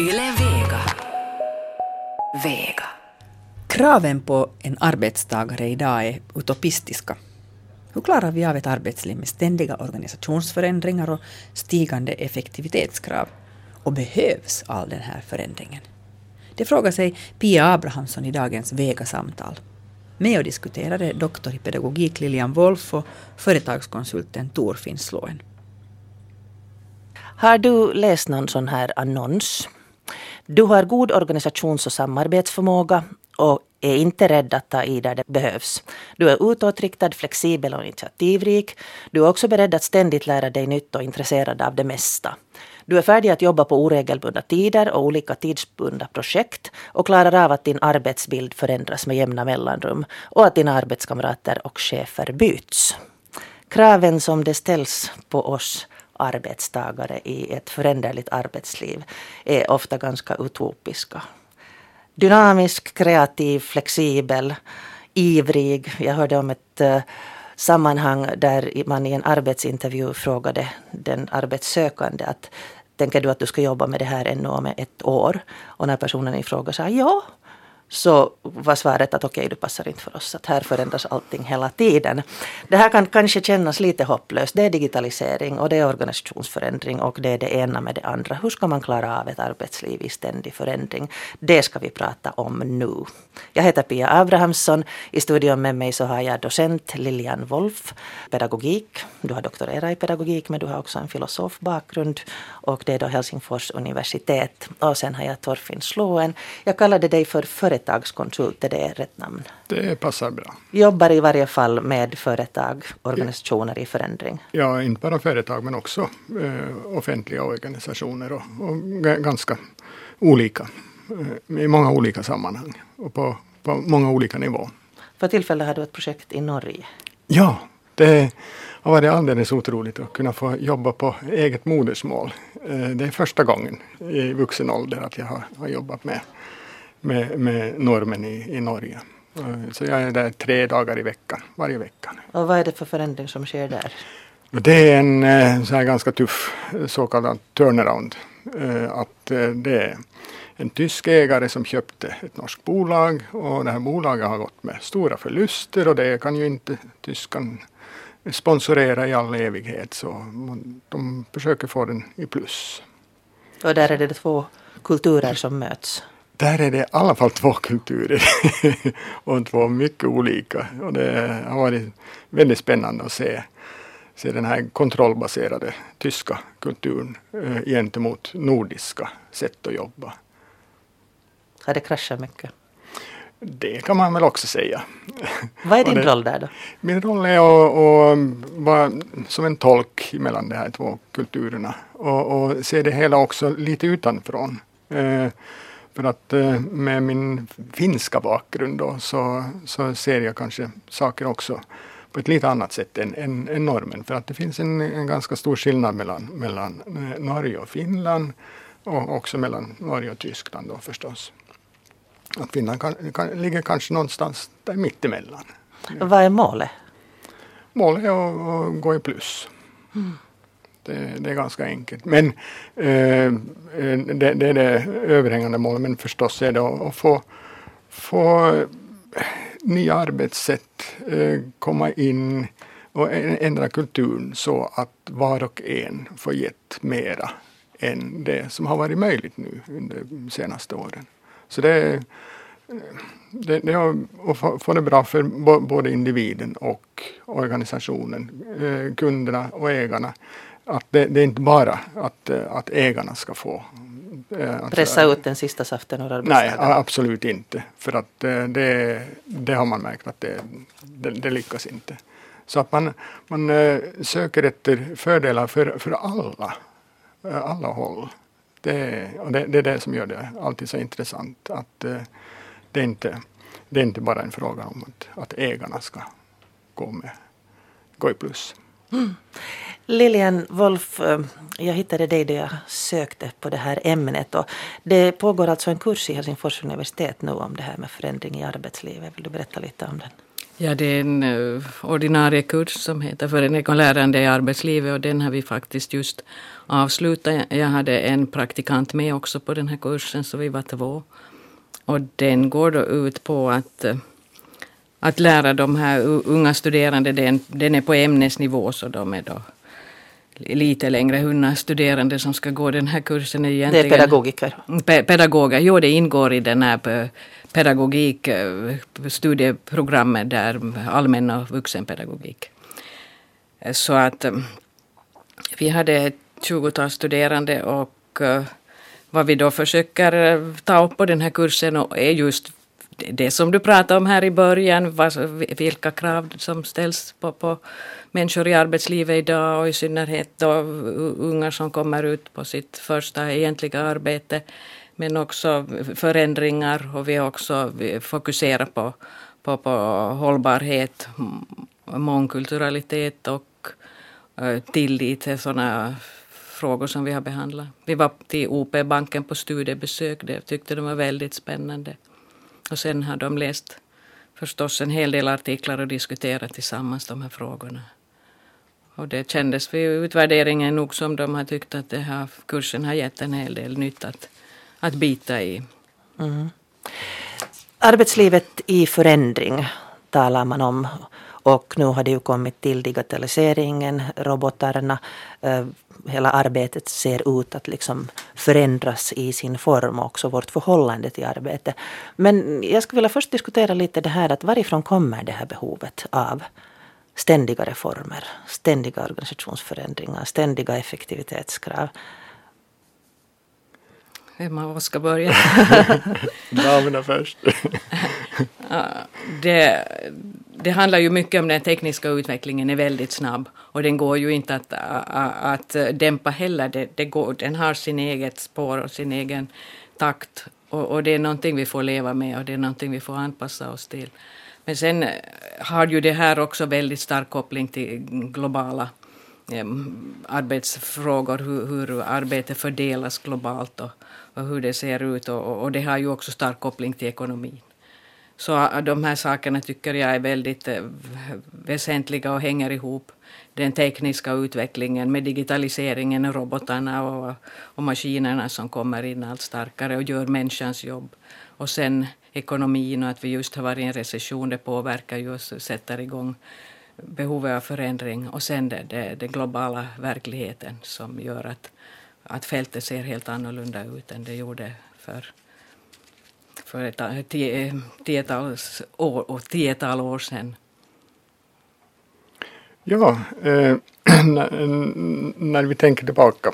Yle Vega. Vega. Kraven på en arbetstagare idag är utopistiska. Hur klarar vi av ett arbetsliv med ständiga organisationsförändringar och stigande effektivitetskrav? Och behövs all den här förändringen? Det frågar sig Pia Abrahamsson i dagens Vega-samtal. Med och diskuterade doktor i pedagogik Lilian Wolff och företagskonsulten Tor Finnslåen. Har du läst någon sån här annons? Du har god organisations och samarbetsförmåga och är inte rädd att ta i där det behövs. Du är utåtriktad, flexibel och initiativrik. Du är också beredd att ständigt lära dig nytt och intresserad av det mesta. Du är färdig att jobba på oregelbundna tider och olika tidsbundna projekt och klarar av att din arbetsbild förändras med jämna mellanrum och att dina arbetskamrater och chefer byts. Kraven som det ställs på oss arbetstagare i ett föränderligt arbetsliv är ofta ganska utopiska. Dynamisk, kreativ, flexibel, ivrig. Jag hörde om ett eh, sammanhang där man i en arbetsintervju frågade den arbetssökande att tänker du att du ska jobba med det här ännu om ett år? Och när personen i fråga sa ja, så var svaret att okej, okay, du passar inte för oss. Att här förändras allting hela tiden. Det här kan kanske kännas lite hopplöst. Det är digitalisering och det är organisationsförändring och det är det ena med det andra. Hur ska man klara av ett arbetsliv i ständig förändring? Det ska vi prata om nu. Jag heter Pia Abrahamsson. I studion med mig så har jag docent Lilian Wolf, pedagogik. Du har doktorerat i pedagogik men du har också en filosofbakgrund och det är då Helsingfors universitet. Och sen har jag Torfinn Sloen. Jag kallade dig för företagskonsult, är det rätt namn? Det passar bra. Jobbar i varje fall med företag, organisationer i förändring? Ja, inte bara företag men också eh, offentliga organisationer och, och ganska olika. Eh, I många olika sammanhang och på, på många olika nivåer. För tillfället har du ett projekt i Norge. Ja, det har varit alldeles otroligt att kunna få jobba på eget modersmål. Eh, det är första gången i vuxen ålder att jag har jobbat med med, med normen i, i Norge. Eh, så jag är där tre dagar i veckan, varje vecka. Och vad är det för förändring som sker där? Det är en eh, så här ganska tuff eh, så kallad turnaround. Att det är en tysk ägare som köpte ett norskt bolag och det här bolaget har gått med stora förluster och det kan ju inte tyskan sponsorera i all evighet så de försöker få den i plus. Och där är det två kulturer som möts? Där är det i alla fall två kulturer och två mycket olika. Och det har varit väldigt spännande att se, se den här kontrollbaserade tyska kulturen eh, gentemot nordiska sätt att jobba. Har det kraschat mycket? Det kan man väl också säga. Vad är din det, roll där då? Min roll är att, att vara som en tolk mellan de här två kulturerna och, och se det hela också lite utanför. Eh, för att eh, med min finska bakgrund då, så, så ser jag kanske saker också på ett lite annat sätt än, än, än normen. För att det finns en, en ganska stor skillnad mellan, mellan eh, Norge och Finland och också mellan Norge och Tyskland då förstås. Att Finland kan, kan, ligger kanske någonstans där mittemellan. Vad är målet? Målet är att, att gå i plus. Mm. Det, det, är ganska enkelt. Men eh, eh, det, det, är det överhängande målet. Men förstås är det att få, få eh, nya arbetssätt eh, komma in och ändra kulturen så att var och en får gett mera än det som har varit möjligt nu under de senaste åren. Så det, det, det är att få det bra för både individen och organisationen, eh, kunderna och ägarna att det, det, är inte bara att, eh, att ägarna ska få eh, Pressa ut den sista saften ur Nej, absolut inte. För att eh, det, det har man märkt att det, det, det lyckas inte. Så att man, man söker efter fördelar för, för alla, alla håll. Det, och det, det är det som gör det alltid så intressant. Att det, är inte, det är inte bara en fråga om att, att ägarna ska gå, med, gå i plus. Mm. Lilian Wolf, eh, jag hittade dig då jag sökte på det här ämnet. Och det pågår alltså en kurs i Helsingfors universitet nu om det här med förändring i arbetslivet. Vill du berätta lite om den? Ja, det är en eh, ordinarie kurs som heter för lärande i arbetslivet och den har vi faktiskt just avslutat. Jag hade en praktikant med också på den här kursen så vi var två. Och den går då ut på att, eh, att lära de här unga studerande, den, den är på ämnesnivå så de är då lite längre hunna studerande som ska gå den här kursen. Egentligen. Det är pedagogiker? Pe pedagoger, jo det ingår i den här pedagogik, eh, studieprogrammet där allmän och vuxenpedagogik. Så att eh, vi hade ett tjugotal studerande och eh, vad vi då försöker ta upp på den här kursen är just det som du pratade om här i början, vilka krav som ställs på, på människor i arbetslivet idag och i synnerhet då unga som kommer ut på sitt första egentliga arbete. Men också förändringar och vi har också fokuserat på, på, på hållbarhet, mångkulturalitet och eh, tillit till sådana frågor som vi har behandlat. Vi var till OP-banken på studiebesök, det tyckte de var väldigt spännande. Och sen har de läst förstås en hel del artiklar och diskuterat tillsammans de här frågorna. Och det kändes vid utvärderingen nog som de har tyckt att det här kursen har gett en hel del nytt att, att bita i. Mm. Arbetslivet i förändring talar man om. Och nu har det ju kommit till digitaliseringen, robotarna. Eh, hela arbetet ser ut att liksom förändras i sin form och också vårt förhållande till arbete. Men jag skulle vilja först diskutera lite det här att varifrån kommer det här behovet av ständiga reformer, ständiga organisationsförändringar, ständiga effektivitetskrav. Av oss ska börja? Damerna först. det, det handlar ju mycket om den tekniska utvecklingen är väldigt snabb och den går ju inte att, att, att dämpa heller. Det, det går, den har sin eget spår och sin egen takt och, och, det är någonting vi får leva med och det är någonting vi får anpassa oss till. Men sen har ju det här också väldigt stark koppling till globala arbetsfrågor, hur, hur arbetet fördelas globalt och, och hur det ser ut och, och, det har ju också stark koppling till ekonomin. Så äh, de här sakerna tycker jag är väldigt äh, väsentliga och hänger ihop. Den tekniska utvecklingen med digitaliseringen och robotarna och, och maskinerna som kommer in allt starkare och gör människans jobb. Och sen ekonomin och att vi just har varit i en recession, det påverkar ju oss och sätter igång behovet av förändring. Och sen den globala verkligheten som gör att, att fältet ser helt annorlunda ut än det gjorde för för ett eh, tiotals eh, år, och tiotal år sedan. Ja, eh, när vi tänker tillbaka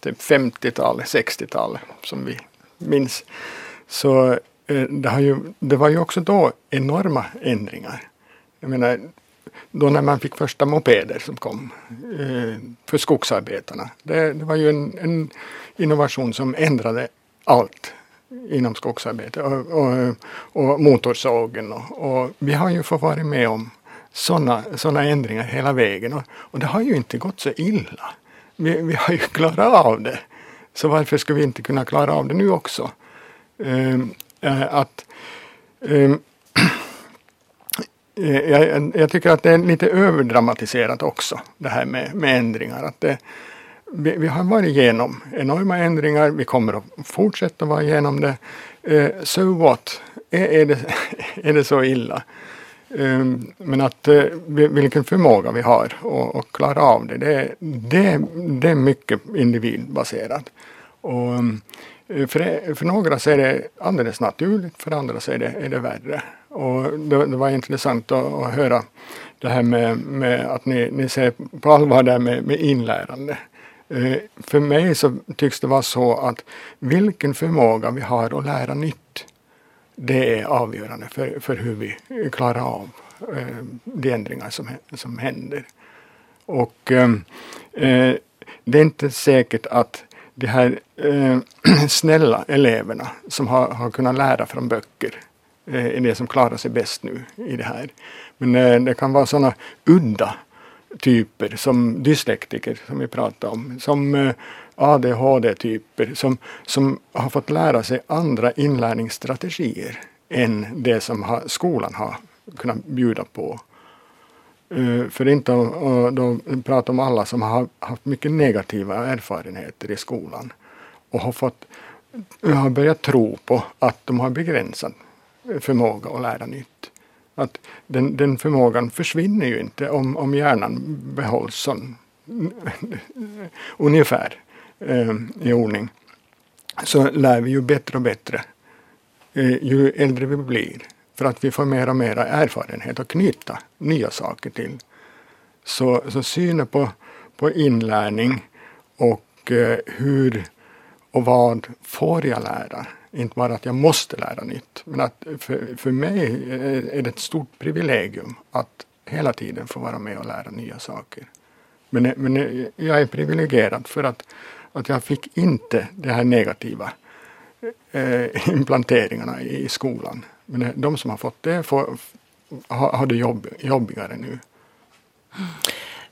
till 50-talet, 60-talet som vi minns, så eh, det, har ju, det var ju också då enorma ändringar. Jag menar, då när man fick första mopeder som kom eh, för skogsarbetarna. Det, det var ju en, en, innovation som ändrade allt inom skogsarbete och, och, och motorsågen. Och, och, vi har ju fått vara med om sådana såna ändringar hela vägen och, och det har ju inte gått så illa. Vi, vi har ju klarat av det. Så varför ska vi inte kunna klara av det nu också? Eh, eh att eh, Eh, jag, jag, tycker att det är lite överdramatiserat också det här med, med ändringar. Att det, vi, vi, har varit igenom enorma ändringar, vi kommer att fortsätta vara igenom det. Eh, so what? Är, är, det, är det så illa? Eh, men att eh, vilken förmåga vi har att klara av det, det, det, det är mycket individbaserat. Och, eh, för, för några så är det alldeles naturligt, för andra så är det, är det värre. Och det, det var intressant att, att, höra det här med, med att ni, ni ser på allvar där med, med inlärande. Eh, för mig så tycks det vara så att vilken förmåga vi har att lära nytt, det är avgörande för, för hur vi klarar av eh, de ändringar som, som händer. Och eh, eh det är inte säkert att de här eh, snälla eleverna som har, har kunnat lära från böcker Eh, är det som klarar sig bäst nu i det här. Men eh, det kan vara sådana udda typer som dyslektiker som vi pratade om, som eh, ADHD-typer som, som har fått lära sig andra inlärningsstrategier än det som har, skolan har kunnat bjuda på. Uh, för inte att då prata om alla som har haft mycket negativa erfarenheter i skolan och har, fått, har börjat tro på att de har begränsat förmåga att lära nytt. Att den, den förmågan försvinner ju inte om, om hjärnan behålls som ungefär eh, i ordning. Så lär vi ju bättre och bättre eh, ju äldre vi blir. För att vi får mer och mer erfarenhet att knyta nya saker till. Så, så synen på, på inlärning och eh, hur och vad får jag lära? Inte bara att jag måste lära nytt, men att för, för mig är det ett stort privilegium att hela tiden få vara med och lära nya saker. Men, men jag är privilegierad för att, att jag fick inte de här negativa eh, implanteringarna i skolan. Men de som har fått det får, har, har det jobb, jobbigare nu.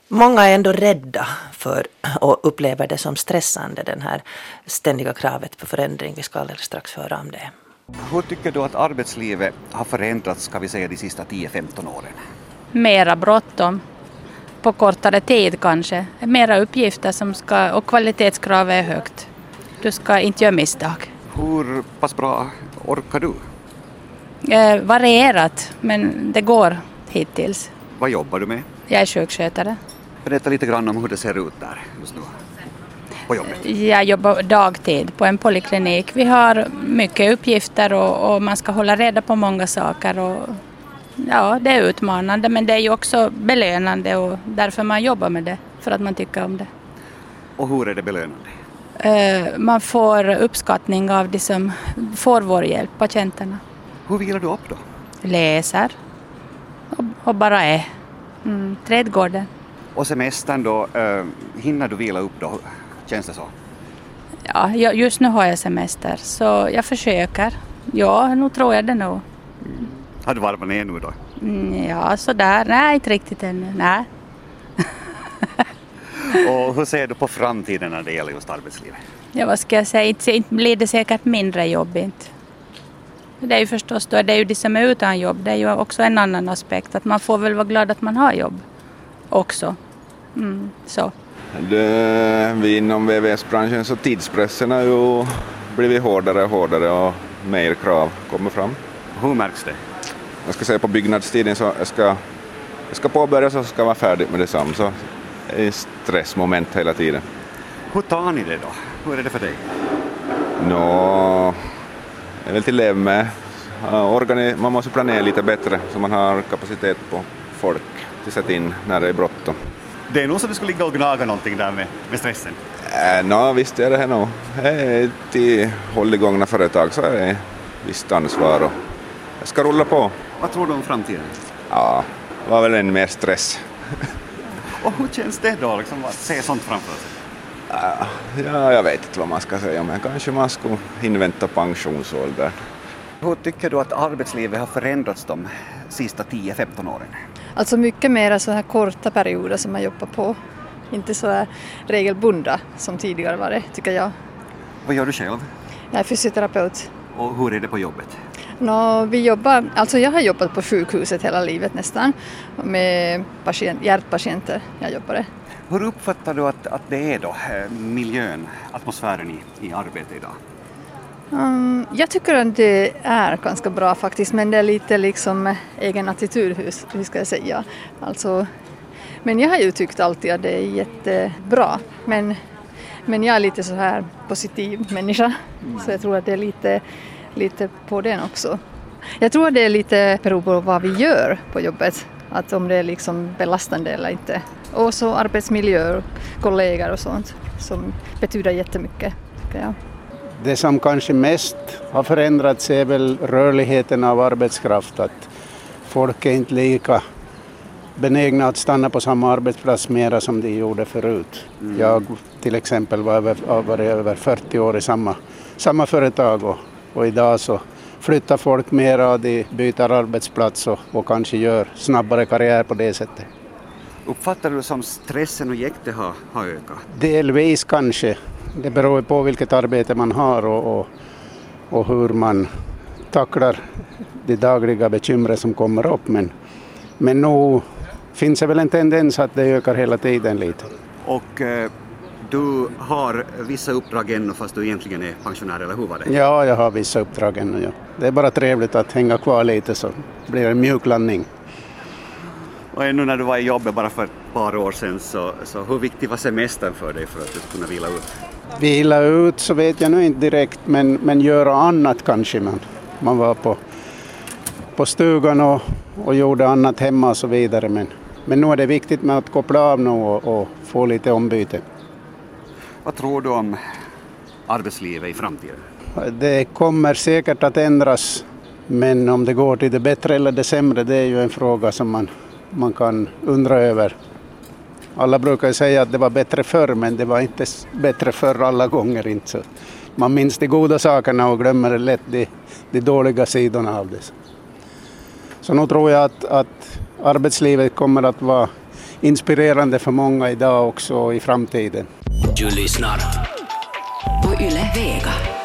Många är ändå rädda för och upplever det som stressande, den här ständiga kravet på förändring. Vi ska alldeles strax höra om det. Hur tycker du att arbetslivet har förändrats, ska vi säga, de sista 10-15 åren? Mera bråttom, på kortare tid kanske. Mera uppgifter som ska, och kvalitetskravet är högt. Du ska inte göra misstag. Hur pass bra orkar du? Eh, varierat, men det går hittills. Vad jobbar du med? Jag är sjukskötare. Berätta lite grann om hur det ser ut där just nu på jobbet. Jag jobbar dagtid på en poliklinik. Vi har mycket uppgifter och, och, man ska hålla reda på många saker. Och, ja, det är utmanande men det är ju också belönande och därför man jobbar med det, för att man tycker om det. Och hur är det belönande? Uh, man får uppskattning av de som får vår hjälp, patienterna. Hur vilar du upp då? Läser och, och bara är. Mm, trädgården. Och semestern då, uh, hinner du vila upp då, känns det så? Ja, just nu har jag semester så jag försöker. Ja, nu tror jag det nog. Mm. Har du varvat ner nu då? Mm, ja, sådär. Nej, inte riktigt ännu. Nej. och hur ser du på framtiden när det gäller just arbetslivet? Ja, vad ska jag säga, inte, inte blir det säkert mindre jobbigt. Det är ju förstås då, det är ju de som är utan jobb, det är ju också en annan aspekt, att man får väl vara glad att man har jobb också. Mm, så. Det, vi inom VVS-branschen så tidspressen har ju blivit hårdare och hårdare och mer krav kommer fram. Hur märks det? Jag ska säga på byggnadstiden så jag ska, jag ska påbörja så ska jag vara färdig med detsamma så det är stressmoment hela tiden. Hur tar ni det då? Hur är det för dig? Nå, det är väl till leva med. Man måste planera lite bättre så man har kapacitet på folk till sätta in när det är bråttom. Det är nog så du skulle ligga och gnaga någonting där med, med stressen? Äh, Nå, visst är det nog. Till hålligångna företag så är det visst ansvar och jag ska rulla på. Vad tror du om framtiden? Ja, det var väl en mer stress. och hur känns det då liksom, att se sånt framför sig? Ja, jag vet inte vad man ska säga, men kanske man skulle invänta pensionsåldern. Hur tycker du att arbetslivet har förändrats de sista 10-15 åren? Alltså mycket mer så här korta perioder som man jobbar på. Inte så här regelbundna som tidigare var det, tycker jag. Vad gör du själv? Jag är fysioterapeut. Och hur är det på jobbet? No, vi jobbar, alltså jag har jobbat på sjukhuset hela livet nästan med patient, hjärtpatienter. Jag jobbade. Hur uppfattar du att, att det är då, eh, miljön, atmosfären i, i arbetet idag? Um, jag tycker att det är ganska bra faktiskt, men det är lite liksom egen attityd, hur, hur ska jag säga. Alltså, men jag har ju tyckt alltid att det är jättebra, men, men jag är lite så här positiv människa, mm. så jag tror att det är lite, lite på den också. Jag tror att det är lite beror på vad vi gör på jobbet, att om det är liksom belastande eller inte. Och så arbetsmiljö, kollegor och sånt som betyder jättemycket. Ja. Det som kanske mest har förändrats är väl rörligheten av arbetskraft. Att folk är inte lika benägna att stanna på samma arbetsplats mera som de gjorde förut. Mm. Jag till exempel var över, varit över 40 år i samma, samma företag och, och idag så flyttar folk mera och de byter arbetsplats och, och kanske gör snabbare karriär på det sättet. Uppfattar du som stressen och jäktet har, har ökat? Delvis kanske. Det beror på vilket arbete man har och, och, och hur man tacklar de dagliga bekymren som kommer upp. Men, men nu finns det väl en tendens att det ökar hela tiden lite. Och eh, du har vissa uppdrag ännu fast du egentligen är pensionär, eller hur var det? Ja, jag har vissa uppdrag ännu. Ja. Det är bara trevligt att hänga kvar lite så blir det en mjuk landning. Och ännu när du var i jobbet bara för ett par år sedan, så, så hur viktig var semestern för dig för att du skulle kunna vila ut? Vila ut så vet jag nu inte direkt, men, men göra annat kanske. Man, man var på, på stugan och, och gjorde annat hemma och så vidare. Men, men nu är det viktigt med att koppla av nu och, och få lite ombyte. Vad tror du om arbetslivet i framtiden? Det kommer säkert att ändras, men om det går till det bättre eller det sämre, det är ju en fråga som man, man kan undra över. Alla brukar säga att det var bättre förr, men det var inte bättre förr alla gånger. Inte så. Man minns de goda sakerna och glömmer lätt de, de dåliga sidorna av det. Så nu tror jag att, att arbetslivet kommer att vara inspirerande för många idag också och i framtiden. Du lyssnar på Yle Vega.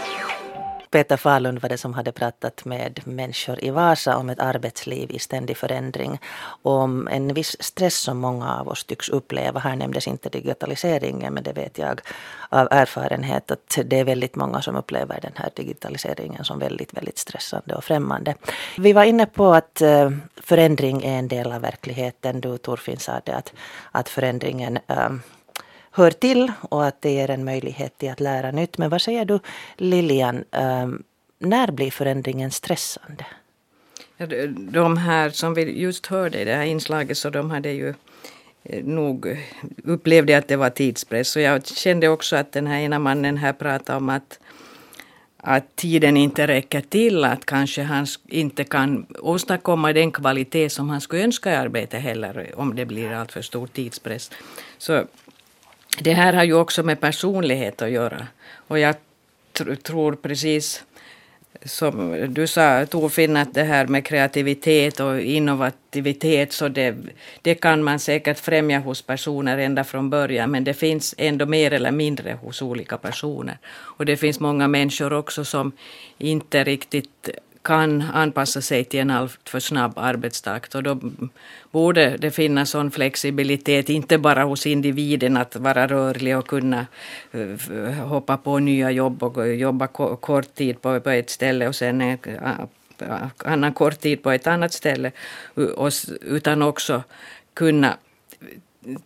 Peter Falund var det som hade pratat med människor i Vasa om ett arbetsliv i ständig förändring. Om en viss stress som många av oss tycks uppleva. Här nämndes inte digitaliseringen men det vet jag av erfarenhet att det är väldigt många som upplever den här digitaliseringen som väldigt, väldigt stressande och främmande. Vi var inne på att eh, förändring är en del av verkligheten. Du Torfinn sa det att, att förändringen eh, hör till och att det ger en möjlighet till att lära nytt. Men vad säger du Lilian, ehm, när blir förändringen stressande? De här som vi just hörde i det här inslaget så de hade ju eh, nog upplevde att det var tidspress. Och jag kände också att den här ena mannen här pratade om att, att tiden inte räcker till, att kanske han inte kan åstadkomma den kvalitet som han skulle önska i arbetet heller om det blir alltför stor tidspress. Så det här har ju också med personlighet att göra. Och jag tr tror precis som du sa Torfinn, att det här med kreativitet och innovativitet, så det, det kan man säkert främja hos personer ända från början, men det finns ändå mer eller mindre hos olika personer. Och det finns många människor också som inte riktigt kan anpassa sig till en alltför snabb arbetstakt. Och då borde det finnas sån flexibilitet, inte bara hos individen att vara rörlig och kunna eh, hoppa på nya jobb och jobba kort tid på, ett ställe och sen eh, en annan kort tid på ett annat ställe. Utan också kunna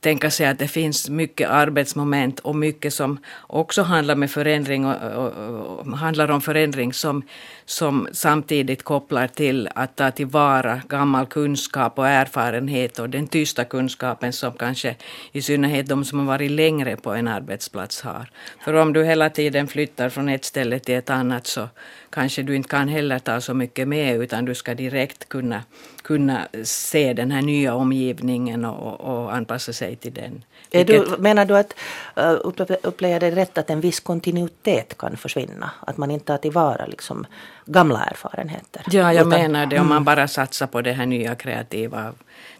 tänka sig att det finns mycket arbetsmoment och mycket som också handlar, med förändring och, och, och, handlar om förändring som, som samtidigt kopplar till att ta tillvara gammal kunskap och erfarenhet och den tysta kunskapen som kanske i synnerhet de som har varit längre på en arbetsplats har. För om du hela tiden flyttar från ett ställe till ett annat så kanske du inte kan heller ta så mycket med utan du ska direkt kunna, kunna se den här nya omgivningen och, och anpassa sig till den. Är du, menar du att, uh, upplever det rätt att en viss kontinuitet kan försvinna? Att man inte tar tillvara liksom gamla erfarenheter? Ja, jag Utan, menar det. Om man mm. bara satsar på det här nya kreativa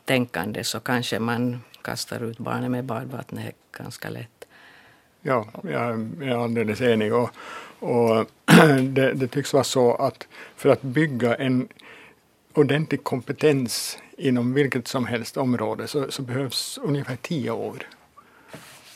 tänkandet så kanske man kastar ut barnet med badvattnet ganska lätt. Ja, jag är alldeles enig. Och, och det, det tycks vara så att för att bygga en ordentlig kompetens inom vilket som helst område så, så behövs ungefär tio år.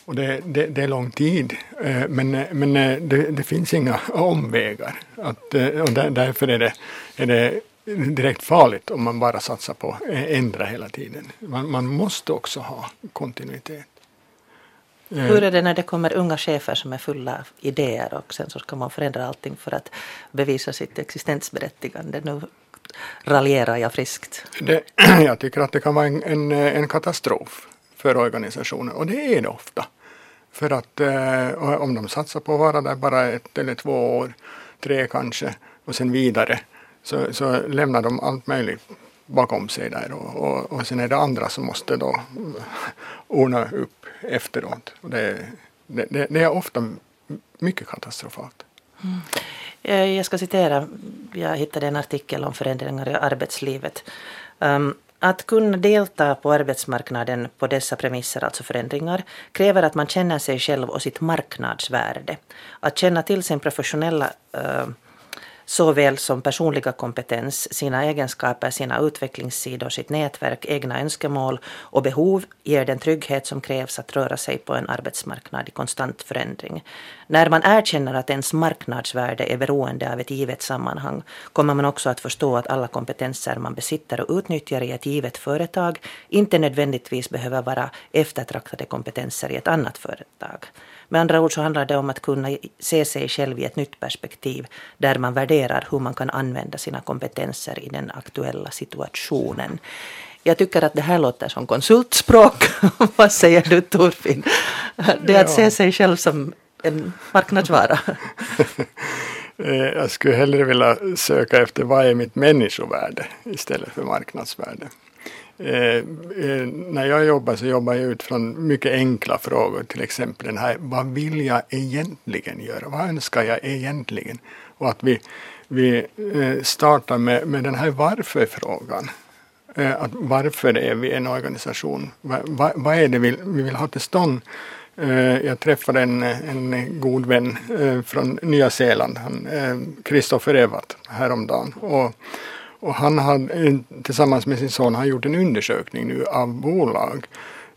Och det, det, det, är lång tid, eh, men, eh, men eh, det, det finns inga omvägar. Att, och där, därför är det, är det direkt farligt om man bara satsar på att ändra hela tiden. Man, man måste också ha kontinuitet. Hur är det när det kommer unga chefer som är fulla av idéer och sen så ska man förändra allting för att bevisa sitt existensberättigande? Nu raljerar jag friskt. Det, jag tycker att det kan vara en, en, en katastrof för organisationen och det är det ofta. För att eh, om de satsar på att vara där bara ett eller två år, tre kanske, och sen vidare, så, så lämnar de allt möjligt bakom sig där och, och, och sen är det andra som måste då ordna upp efteråt. Och det, det, det är ofta mycket katastrofalt. Mm. Eh, jag ska citera, jag hittade en artikel om förändringar i arbetslivet. Um, att kunna delta på arbetsmarknaden på dessa premisser, alltså förändringar, kräver att man känner sig själv och sitt marknadsvärde. Att känna till sin professionella uh, såväl som personliga kompetens, sina egenskaper, sina utvecklingssidor, sitt nätverk, egna önskemål och behov ger den trygghet som krävs att röra sig på en arbetsmarknad i konstant förändring. När man erkänner att ens marknadsvärde är beroende av ett givet sammanhang kommer man också att förstå att alla kompetenser man besitter och utnyttjar i ett givet företag inte nödvändigtvis behöver vara eftertraktade kompetenser i ett annat företag. Med andra ord så handlar det om att kunna se sig själv i ett nytt perspektiv där man värderar hur man kan använda sina kompetenser i den aktuella situationen. Jag tycker att det här låter som konsultspråk. Vad säger du Torfinn? Det är att se sig själv som en marknadsvara. Eh, jag skulle hellre vilja söka efter vad är mitt människovärde istället för marknadsvärde. Eh, eh, när jag jobbar så jobbar jag utifrån mycket enkla frågor, till exempel den här, vad vill jag egentligen göra? Vad önskar jag egentligen? Och att vi, vi eh, startar med, med den här varför-frågan. Eh, att varför är vi en organisation? Va, va, vad är det vi, vi vill ha till stånd? Eh, jag träffade en, en god vän eh, från Nya Zeeland, Kristoffer Evat, häromdagen. Och, och han har eh, tillsammans med sin son har gjort en undersökning nu av bolag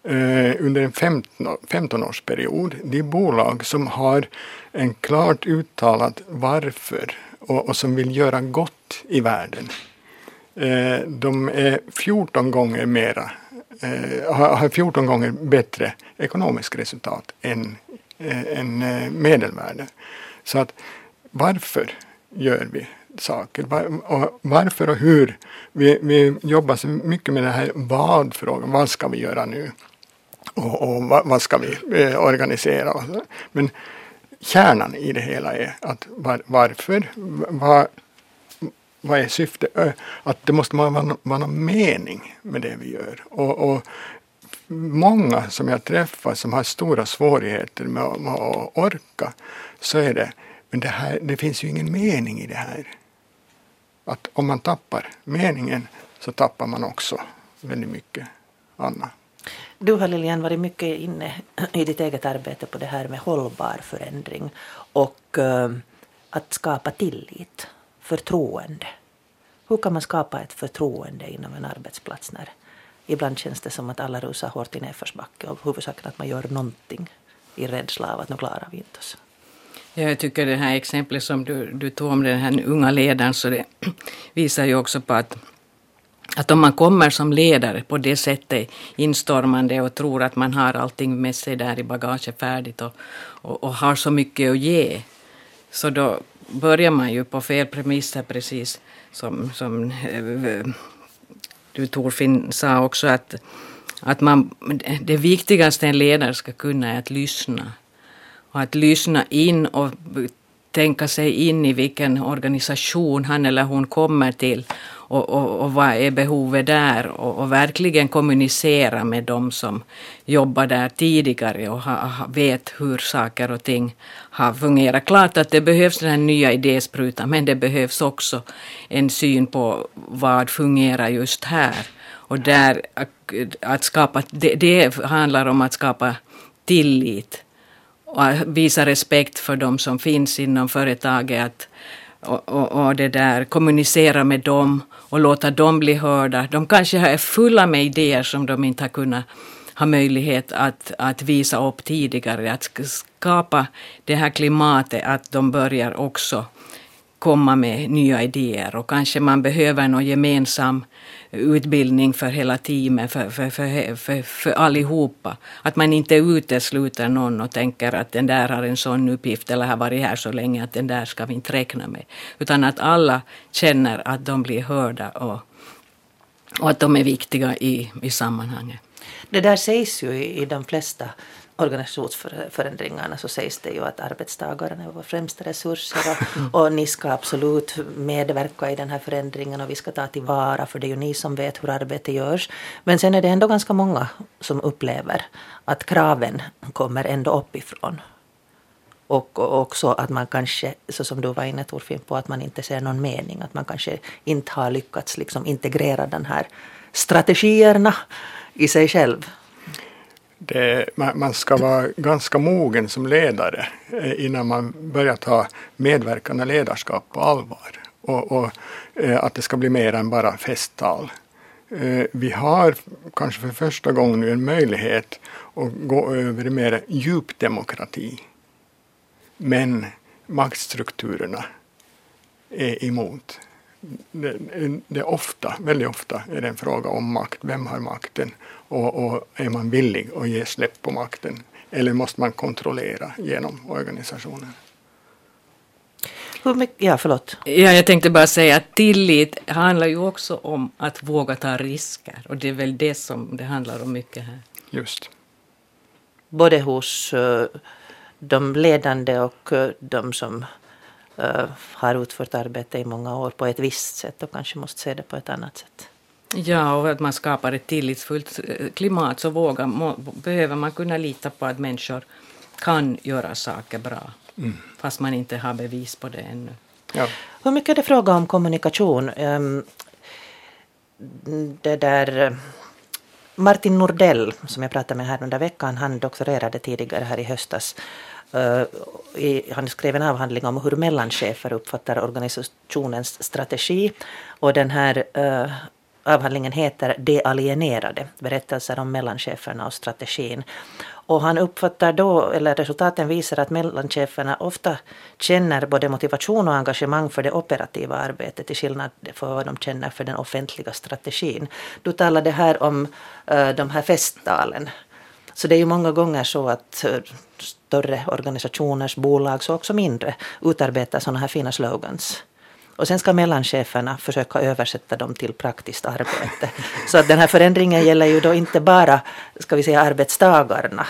eh, under en 15, 15-årsperiod. De bolag som har en klart uttalat varför och, och som vill göra gott i världen. Eh, de är 14 gånger mera eh, har 14 gånger bättre ekonomiskt resultat än, eh, än eh, medelvärde. Så att varför gör vi saker. och varför och hur. Vi, vi jobbar så mycket med den här vad-frågan. Vad ska vi göra nu? Och, och vad, vad, ska vi eh, organisera? Men kärnan i det hela är att var, varför? Var, vad är syftet? Att det måste vara, vara någon mening med det vi gör. Och, och många som jag träffar som har stora svårigheter med, med att orka så är det men det, här, det finns ju ingen mening i det här att om man tappar meningen så tappar man också väldigt mycket annat. Du har Lilian varit mycket inne i ditt eget arbete på det här med hållbar förändring och eh, att skapa tillit, förtroende. Hur kan man skapa ett förtroende inom en arbetsplats när ibland känns det som att alla rusar hårt i nedförsbacke och huvudsaken att man gör någonting i rädsla av att nu klarar vi inte oss. Jag tycker det här exemplet som du, du tog om den här unga ledaren så det visar ju också på att att om man kommer som ledare på det sättet instormande och tror att man har allting med sig där i bagaget färdigt och, och, och, har så mycket att ge, så då börjar man ju på fel premisser precis som, som eh, du Torfinn sa också att, att man, det viktigaste en ledare ska kunna är att lyssna att lyssna in och tänka sig in i vilken organisation han eller hon kommer till och, och, och vad är behovet där och, och, verkligen kommunicera med dem som jobbar där tidigare och ha, ha, vet hur saker och ting har fungerat. Klart att det behövs den här nya idésprutan men det behövs också en syn på vad fungerar just här. Och där att skapa, det, det handlar om att skapa tillit och visa respekt för de som finns inom företaget. Att, och, och, och, det där, kommunicera med dem och låta dem bli hörda. De kanske är fulla med idéer som de inte har kunnat ha möjlighet att, att visa upp tidigare. Att skapa det här klimatet att de börjar också komma med nya idéer och kanske man behöver någon gemensam utbildning för hela teamet, för, för, för, för, för allihopa. Att man inte utesluter någon och tänker att den där har en sån uppgift eller har varit här så länge att den där ska vi inte räkna med. Utan att alla känner att de blir hörda och, och att de är viktiga i, i sammanhanget. Det där sägs ju i, i de flesta organisationsförändringarna så sägs det ju att arbetstagaren är vår främsta resurs och, och, ni ska absolut medverka i den här förändringen och vi ska ta tillvara för det är ju ni som vet hur arbetet görs. Men sen är det ändå ganska många som upplever att kraven kommer ändå uppifrån. Och, och också att man kanske, så som du var inne Torfinn på, att man inte ser någon mening, att man kanske inte har lyckats liksom integrera den här strategierna i sig själv det, man, man, ska vara ganska mogen som ledare eh, innan man börjar ta medverkan och ledarskap på allvar. och, och eh, att det ska bli mer än bara festtal. Eh, vi har kanske för första gången nu en möjlighet att gå över i mer djup demokrati. Men maktstrukturerna är emot. Det, det är ofta, väldigt ofta är det en fråga om makt. Vem har makten? Och, och, är man villig att ge släpp på makten? Eller måste man kontrollera genom organisationen? Hur mycket, ja, förlåt. Ja, jag tänkte bara säga att tillit handlar ju också om att våga ta risker. Och det är väl det som det handlar om mycket här. Just. Både hos uh, de ledande och uh, de som har utfört arbete i många år på ett visst sätt och kanske måste se det på ett annat sätt. Ja, och att man skapar ett tillitsfullt klimat så vågar, må, behöver man kunna lita på att människor kan göra saker bra. Mm. Fast man inte har bevis på det ännu. Ja. Hur mycket är det fråga om kommunikation? Um, det där... Martin Nordell, som jag pratade med här under veckan, han doktorerade tidigare här i höstas. Eh, I, han skrev en avhandling om hur mellanchefer uppfattar organisationens strategi. Och den här uh, avhandlingen heter De alienerade, berättelser om mellancheferna och strategin. Och han uppfattar då, eller resultaten visar att mellancheferna ofta känner både motivation och engagemang för det operativa arbetet till skillnad från vad de känner för den offentliga strategin. Du talade här om uh, de här festtalen. Så det är ju många gånger så att uh, större organisationers bolag, så också mindre, utarbetar sådana här fina slogans. Och sen ska mellancheferna försöka översätta dem till praktiskt arbete. Så att den här förändringen gäller ju då inte bara ska vi säga, arbetstagarna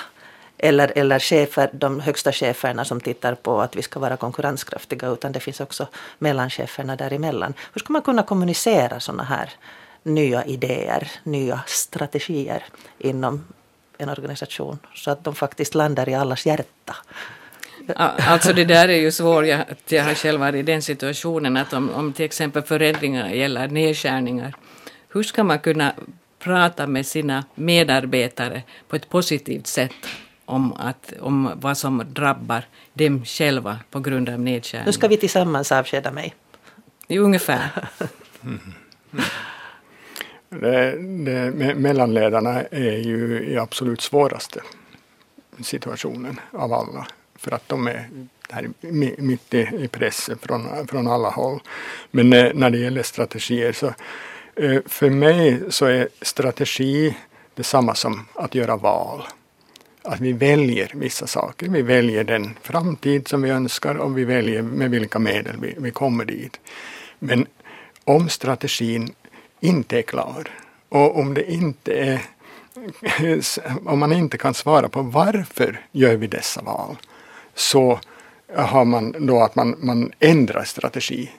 eller, eller chefer, de högsta cheferna som tittar på att vi ska vara konkurrenskraftiga utan det finns också mellancheferna däremellan. Hur ska man kunna kommunicera sådana här nya idéer, nya strategier inom en organisation så att de faktiskt landar i allas hjärta? Alltså det där är ju svårt, jag, jag har själv varit i den situationen att om, om till exempel förändringar gäller nedskärningar, hur ska man kunna prata med sina medarbetare på ett positivt sätt om, att, om vad som drabbar dem själva på grund av nedskärningar? Nu ska vi tillsammans avskeda mig. Ungefär. Mm. Det, det, mellanledarna är ju i absolut svåraste situationen av alla för att de är här mitt i, pressen från, från alla håll. Men eh, när det gäller strategier så eh, för mig så är strategi detsamma som att göra val. Att vi väljer vissa saker. Vi väljer den framtid som vi önskar och vi väljer med vilka medel vi, vi kommer dit. Men om strategin inte är klar och om det inte är om man inte kan svara på varför gör vi dessa val så har man då att man, man ändrar strategi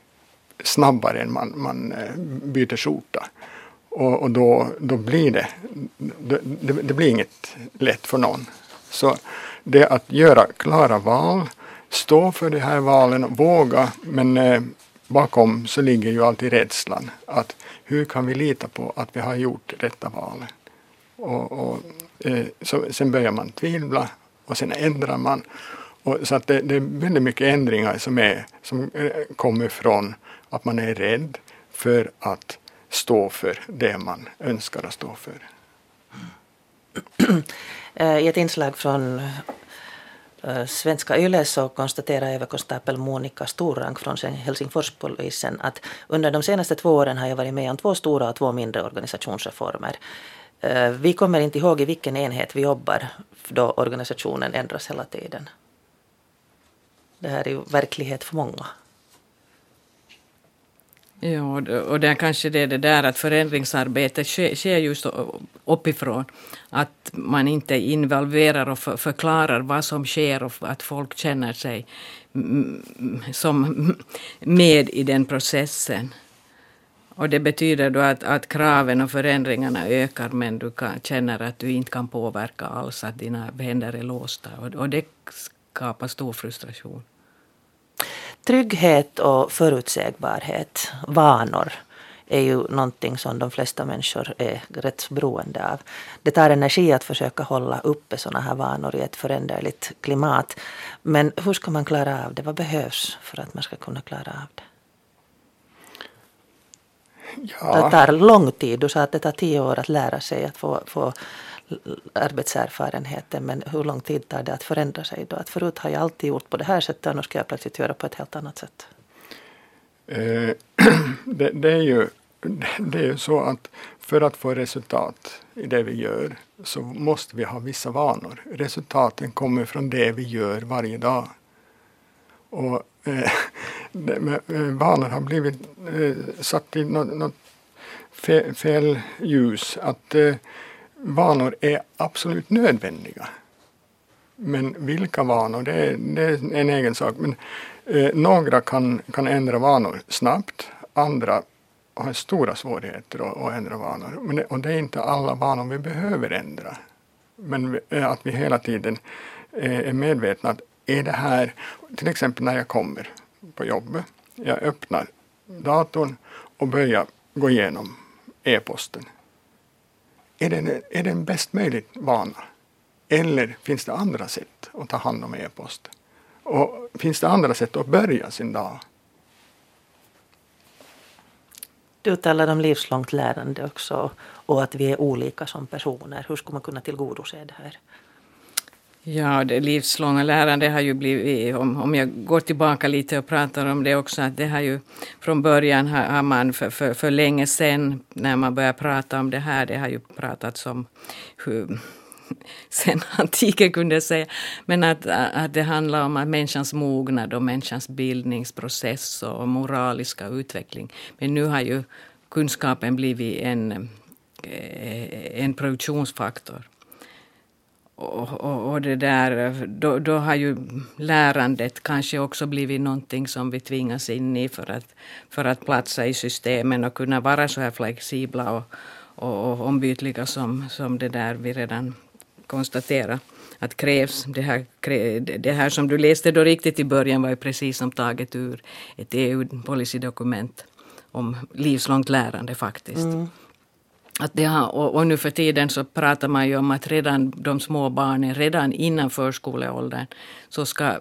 snabbare än man, man eh, byter skjorta. Och, och då, då blir det, det, det, blir inget lätt för någon. Så det att göra klara val, stå för de här valen och våga, men eh, bakom så ligger ju alltid rädslan. Att hur kan vi lita på att vi har gjort rätta val? Och, och eh, så, sen börjar man tvivla och sen ändrar man. Och så att det, det, är väldigt mycket ändringar som, är, som eh, kommer från att man är rädd för att stå för det man önskar att stå för. Eh, I ett inslag från Eh, svenska Yle så konstaterar överkonstapel Monica Storrank från Helsingforspolisen att under de senaste två åren har jag varit med om två stora och två mindre organisationsreformer. Eh, vi kommer inte ihåg i vilken enhet vi jobbar då organisationen ändras hela tiden. Det här är ju verklighet för många. Ja, och det är kanske det, det där att förändringsarbetet sker, sker just uppifrån. Att man inte involverar och för, förklarar vad som sker och att folk känner sig som med i den processen. Och det betyder då att, att kraven och förändringarna ökar men du kan, känner att du inte kan påverka alls, att dina händer är låsta. Och, och det skapar stor frustration. Trygghet och förutsägbarhet, vanor, är ju någonting som de flesta människor är rätt beroende av. Det tar energi att försöka hålla uppe sådana här vanor i ett föränderligt klimat. Men hur ska man klara av det? Vad behövs för att man ska kunna klara av det? Ja. Det tar lång tid. Du sa att det tar tio år att lära sig att få, få arbetserfarenheten. Men hur lång tid tar det att förändra sig då? Att förut har jag alltid gjort på det här sättet och nu ska jag plötsligt göra på ett helt annat sätt. Eh, det, det, är ju, det är ju så att för att få resultat i det vi gör så måste vi ha vissa vanor. Resultaten kommer från det vi gör varje dag. Och eh, med, eh, vanor har blivit eh, satt i något, något fel, fel, ljus. Att eh, vanor är absolut nödvändiga. Men vilka vanor, det är, det är en egen sak. Men eh, några kan, kan ändra vanor snabbt, andra har stora svårigheter att, att ändra vanor. Men det, och det är inte alla vanor vi behöver ändra. Men eh, att vi hela tiden eh, är medvetna att är det här, till exempel när jag kommer på jobbet, jag öppnar datorn och börjar gå igenom e-posten. Är det, är den en bäst möjligt vana? Eller finns det andra sätt att ta hand om e-post? Och finns det andra sätt att börja sin dag? Du talar om livslångt lärande också och att vi är olika som personer. Hur skulle man kunna tillgodose det här? Ja, det livslånga lärandet har ju blivit, om, om jag går tillbaka lite och pratar om det också, att det har ju från början har, har man för, för, för länge sedan, när man började prata om det här, det har ju pratats om hur sen antiken kunde jag säga. Men att, att det handlar om att människans mognad och människans bildningsprocess och moraliska utveckling. Men nu har ju kunskapen blivit en, eh, en produktionsfaktor. Och, och, och, det där, då, då har ju lärandet kanske också blivit någonting som vi tvingas in i för att, för att platsa i systemen och kunna vara så här flexibla och, och, och ombytliga som, som det där vi redan konstaterar att krävs. Det här, det här som du läste då riktigt i början var ju precis som taget ur ett EU-policydokument om livslångt lärande faktiskt. Mm. Att det har, och, och, nu för tiden så pratar man ju om att redan de små barnen, redan innan förskoleåldern, så ska,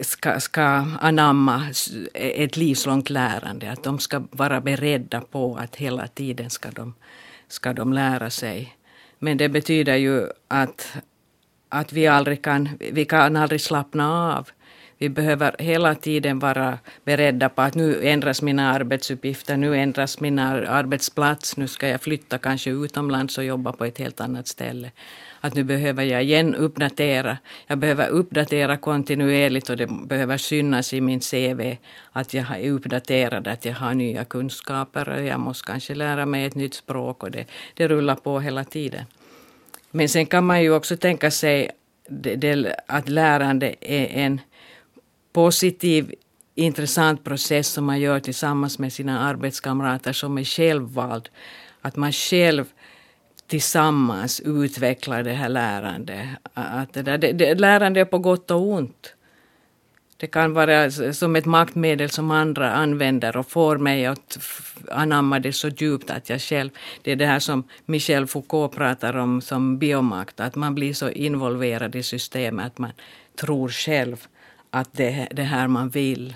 ska, ska anamma ett livslångt lärande. Att de ska vara beredda på att hela tiden ska de, ska de lära sig. Men det betyder ju att, att vi, aldrig kan, vi kan aldrig slappna av. Vi behöver hela tiden vara beredda på att nu ändras mina arbetsuppgifter, nu ändras min arbetsplats, nu ska jag flytta kanske utomlands och jobba på ett helt annat ställe. Att nu behöver jag igen uppdatera. Jag behöver uppdatera kontinuerligt och det behöver synas i min CV att jag är uppdaterad, att jag har nya kunskaper. och Jag måste kanske lära mig ett nytt språk och det, det rullar på hela tiden. Men sen kan man ju också tänka sig det, det, att lärande är en positiv intressant process som man gör tillsammans med sina arbetskamrater som är självvald. Att man själv tillsammans utvecklar det här lärandet. Att det, där, det, det, lärande är på gott och ont. Det kan vara som ett maktmedel som andra använder och får mig att anamma det så djupt att jag själv... Det är det här som Michel Foucault pratar om som biomakt, att man blir så involverad i systemet att man tror själv att det är det här man vill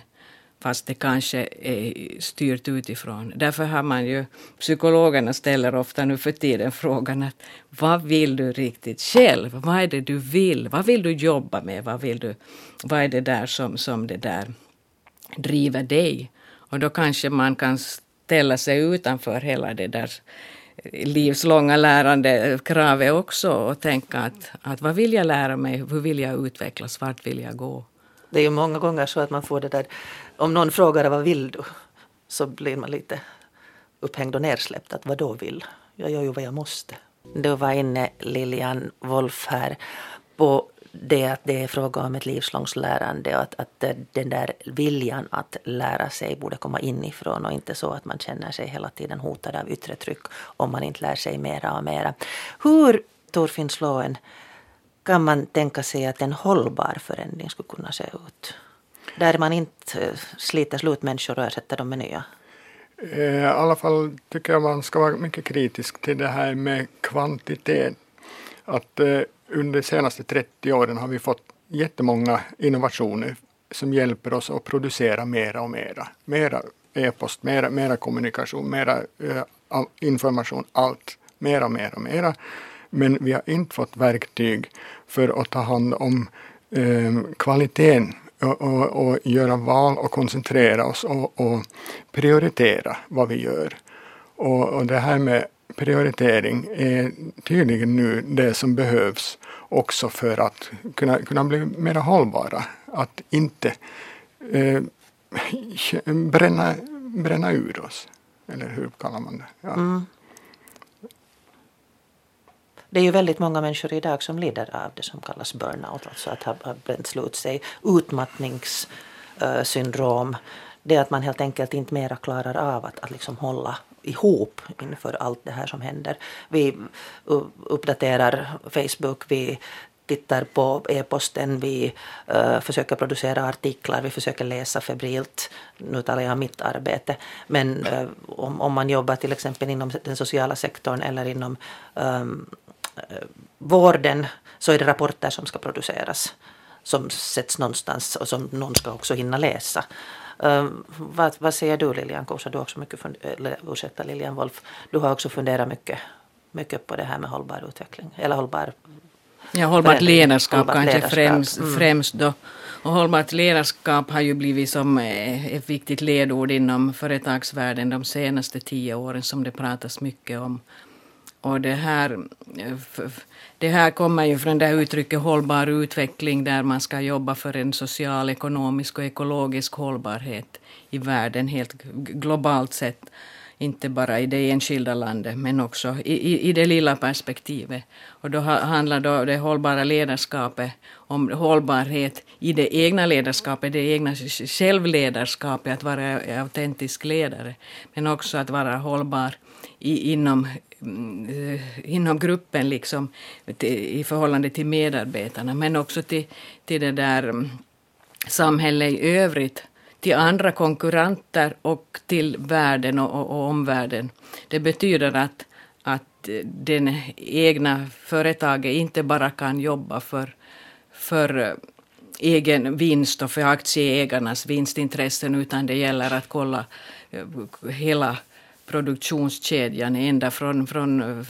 fast det kanske är styrt utifrån. Därför har man ju, psykologerna ställer ofta nu för tiden frågan att vad vill du riktigt själv? Vad är det du vill? Vad vill du jobba med? Vad, vill du, vad är det där som, som det där driver dig? Och då kanske man kan ställa sig utanför hela det där livslånga lärandekravet också och tänka att, att vad vill jag lära mig? Hur vill jag utvecklas? Vart vill jag gå? Det är ju många gånger så att man får det där, om någon frågar vad vill du? Så blir man lite upphängd och nersläppt. Att vad då vill? Jag gör ju vad jag måste. Du var inne, Lilian Wolf, här på det att det är fråga om ett livslångt lärande och att, att den där viljan att lära sig borde komma inifrån och inte så att man känner sig hela tiden hotad av yttre tryck om man inte lär sig mera och mera. Hur, Torfinn Slåen, kan man tänka sig att en hållbar förändring skulle kunna se ut? Där man inte eh, sliter slut människor och ersätter dem med nya? Eh, I alla fall tycker jag man ska vara mycket kritisk till det här med kvantitet. Att eh, under de senaste 30 åren har vi fått jättemånga innovationer som hjälper oss att producera mera och mera. Mera e-post, mera, mera kommunikation, mera information, allt. Mera, mera, mera. Men vi har inte fått verktyg för att ta hand om eh, kvaliteten och, och, och, göra val och koncentrera oss och, och prioritera vad vi gör. Och, och, det här med prioritering är tydligen nu det som behövs också för att kunna, kunna bli mer hållbara. Att inte eh, bränna, bränna ur oss. Eller hur kallar man det? Ja. Mm. Det är ju väldigt många människor idag som lider av det som kallas burnout, alltså att ha, bränt slut sig. Utmattningssyndrom, eh, det är att man helt enkelt inte mera klarar av att, att liksom hålla ihop inför allt det här som händer. Vi uppdaterar Facebook, vi tittar på e-posten, vi uh, försöker producera artiklar, vi försöker läsa febrilt. Nu talar jag om mitt arbete. Men uh, om, om man jobbar till exempel inom den sociala sektorn eller inom um, vården så är det rapporter som ska produceras som sätts någonstans och som någon ska också hinna läsa. Um, vad, vad säger du Lilian Kosa? Du har också mycket eller, ursäkta Lilian Wolf, du har också funderat mycket, mycket på det här med hållbar utveckling eller hållbar Ja, hållbart ledarskap hållbart kanske ledarskap. Främst, mm. främst då. Och hållbart ledarskap har ju blivit som ett viktigt ledord inom företagsvärlden de senaste tio åren som det pratas mycket om. Och det här, det här kommer ju från det här uttrycket hållbar utveckling där man ska jobba för en social, ekonomisk och ekologisk hållbarhet i världen helt globalt sett. Inte bara i det enskilda landet men också i, i, i det lilla perspektivet. Och då handlar då det hållbara ledarskapet om hållbarhet i det egna ledarskapet, det egna självledarskapet, att vara autentisk ledare. Men också att vara hållbar i, inom eh, inom gruppen liksom, i förhållande till medarbetarna men också till, till det där mm, samhället i övrigt till andra konkurrenter och till världen och, och, och omvärlden. Det betyder att, att den egna företaget inte bara kan jobba för, för eh, egen vinst och för aktieägarnas vinstintressen utan det gäller att kolla eh, hela produktionskedjan ända från, från eh,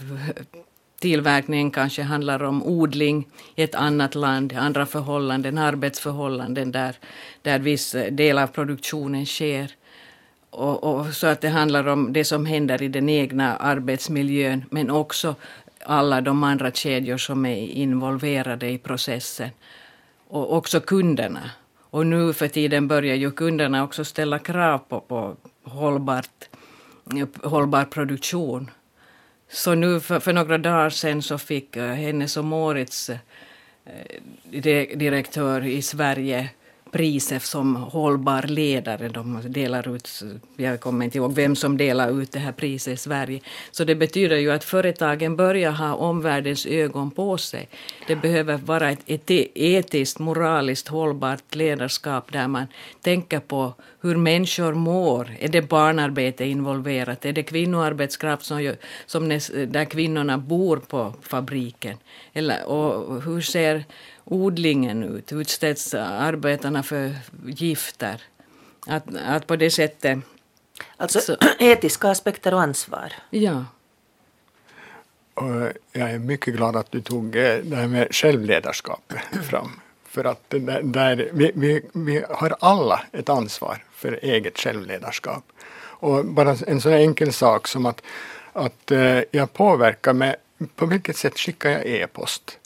tillverkningen kanske handlar om odling i ett annat land, andra förhållanden, arbetsförhållanden där, där viss eh, del av produktionen sker. Och, och, så att det handlar om det som händer i den egna arbetsmiljön men också alla de andra kedjor som är involverade i processen. Och också kunderna. Och nu för tiden börjar ju kunderna också ställa krav på, på hållbart hållbar produktion. Så nu för, för några dagar sedan så fick uh, Hennes och Moritz uh, direktör i Sverige priset som hållbar ledare. De delar ut, jag kommer inte ihåg vem som delar ut det här priset i Sverige. Så det betyder ju att företagen börjar ha omvärldens ögon på sig. Det behöver vara ett etiskt, moraliskt hållbart ledarskap där man tänker på hur människor mår. Är det barnarbete involverat? Är det kvinnoarbetskraft som, som där kvinnorna bor på fabriken? Eller, och hur ser odlingen ut? Utsätts arbetarna för gifter? Att, att på det sättet... Alltså så, etiska aspekter och ansvar. Ja. Och jag är mycket glad att du tog eh, det här med självledarskap fram. För att där, där vi, vi, vi har alla ett ansvar för eget självledarskap. Och bara en så enkel sak som att, att eh, jag påverkar med på vilket sätt skickar jag e-post?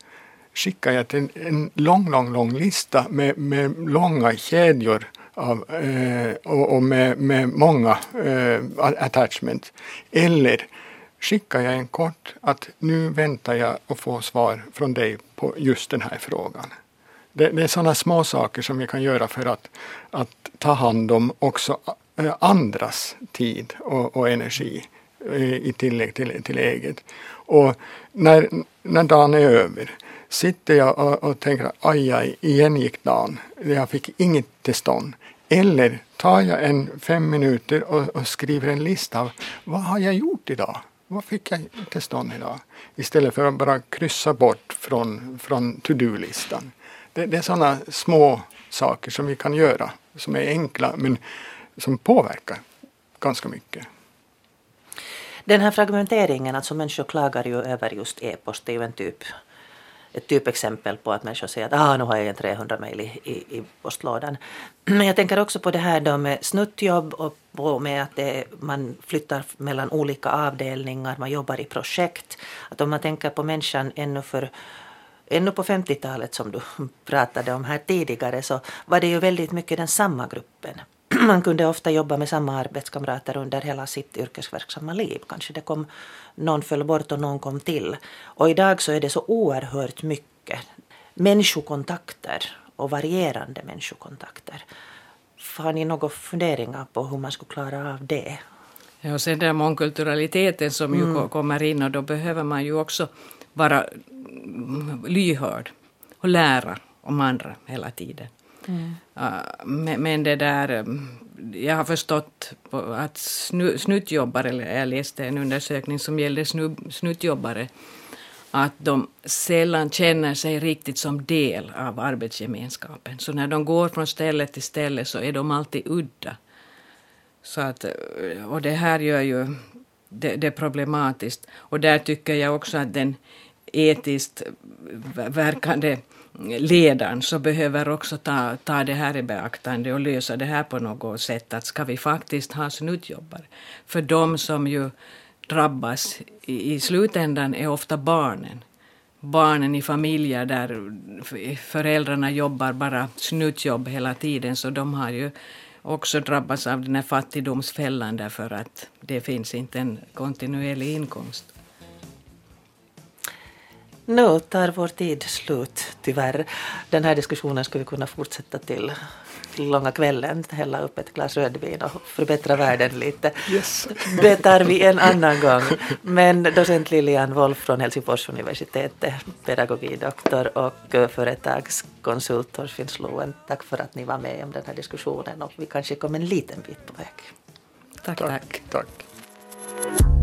Skickade jag en, en lång, lång, lång lista med, med långa kedjor av, eh, och, och, med, med många eh, attachment. Eller skickar jag en kort att nu väntar jag att få svar från dig på just den här frågan. Det, det är sådana små saker som vi kan göra för att, att ta hand om också eh, andras tid och, och energi eh, i tillägg till, till eget. Och när, när dagen är över sitter jag och, och tänker aj, aj, igen gick dagen. Jag fick inget till stånd. Eller tar jag en fem minuter och, och, skriver en lista av vad har jag gjort idag? Vad fick jag till stånd idag? Istället för att bara kryssa bort från, från to-do-listan. Det, det är sådana små saker som vi kan göra som är enkla men som påverkar ganska mycket. Den här fragmenteringen, alltså människor klagar ju över just e-post, det är ju en typ ett typexempel på att människor säger att ah, nu har jag en 300 mejl i, i, i, postlådan. Men jag tänker också på det här då med snuttjobb och på med att det, man flyttar mellan olika avdelningar, man jobbar i projekt. Att om man tänker på människan ännu för Ännu på 50-talet som du pratade om här tidigare så var det ju väldigt mycket den samma gruppen. Man kunde ofta jobba med samma arbetskamrater under hela sitt yrkesverksamma liv. Kanske det kom, någon föll bort och någon kom till. Och idag så är det så oerhört mycket människokontakter och varierande människokontakter. Har ni några funderingar på hur man skulle klara av det? Ja, och sen den mångkulturaliteten som mm. ju kommer in och då behöver man ju också vara lyhörd och lära om andra hela tiden. Mm. Uh, men, det där, ähm, jag har förstått att snu, snuttjobbare, eller jag läste en undersökning som gällde snu, snuttjobbare, att de sällan känner sig riktigt som del av arbetsgemenskapen. Så när de går från ställe till ställe så är de alltid udda. Så att, äh, och det här gör ju det, det problematiskt. Och där tycker jag också att den etiskt verkande ledaren så behöver också ta, ta det här i beaktande och lösa det här på något sätt. Att ska vi faktiskt ha snuttjobbare? För de som ju drabbas i, i slutändan är ofta barnen. Barnen i familjer där föräldrarna jobbar bara snuttjobb hela tiden så de har ju också drabbats av den här fattigdomsfällan därför att det finns inte en kontinuerlig inkomst. Nu tar vår tid slut, tyvärr. Den här diskussionen skulle vi kunna fortsätta till långa kvällen, hälla upp ett glas rödvin och förbättra världen lite. Yes. Det tar vi en annan gång. Men docent Lilian Wolf från Helsingfors universitet, pedagogidoktor och företagskonsult Torfinn Sloen, tack för att ni var med om den här diskussionen och vi kanske kom en liten bit på väg. Tack, tack. tack.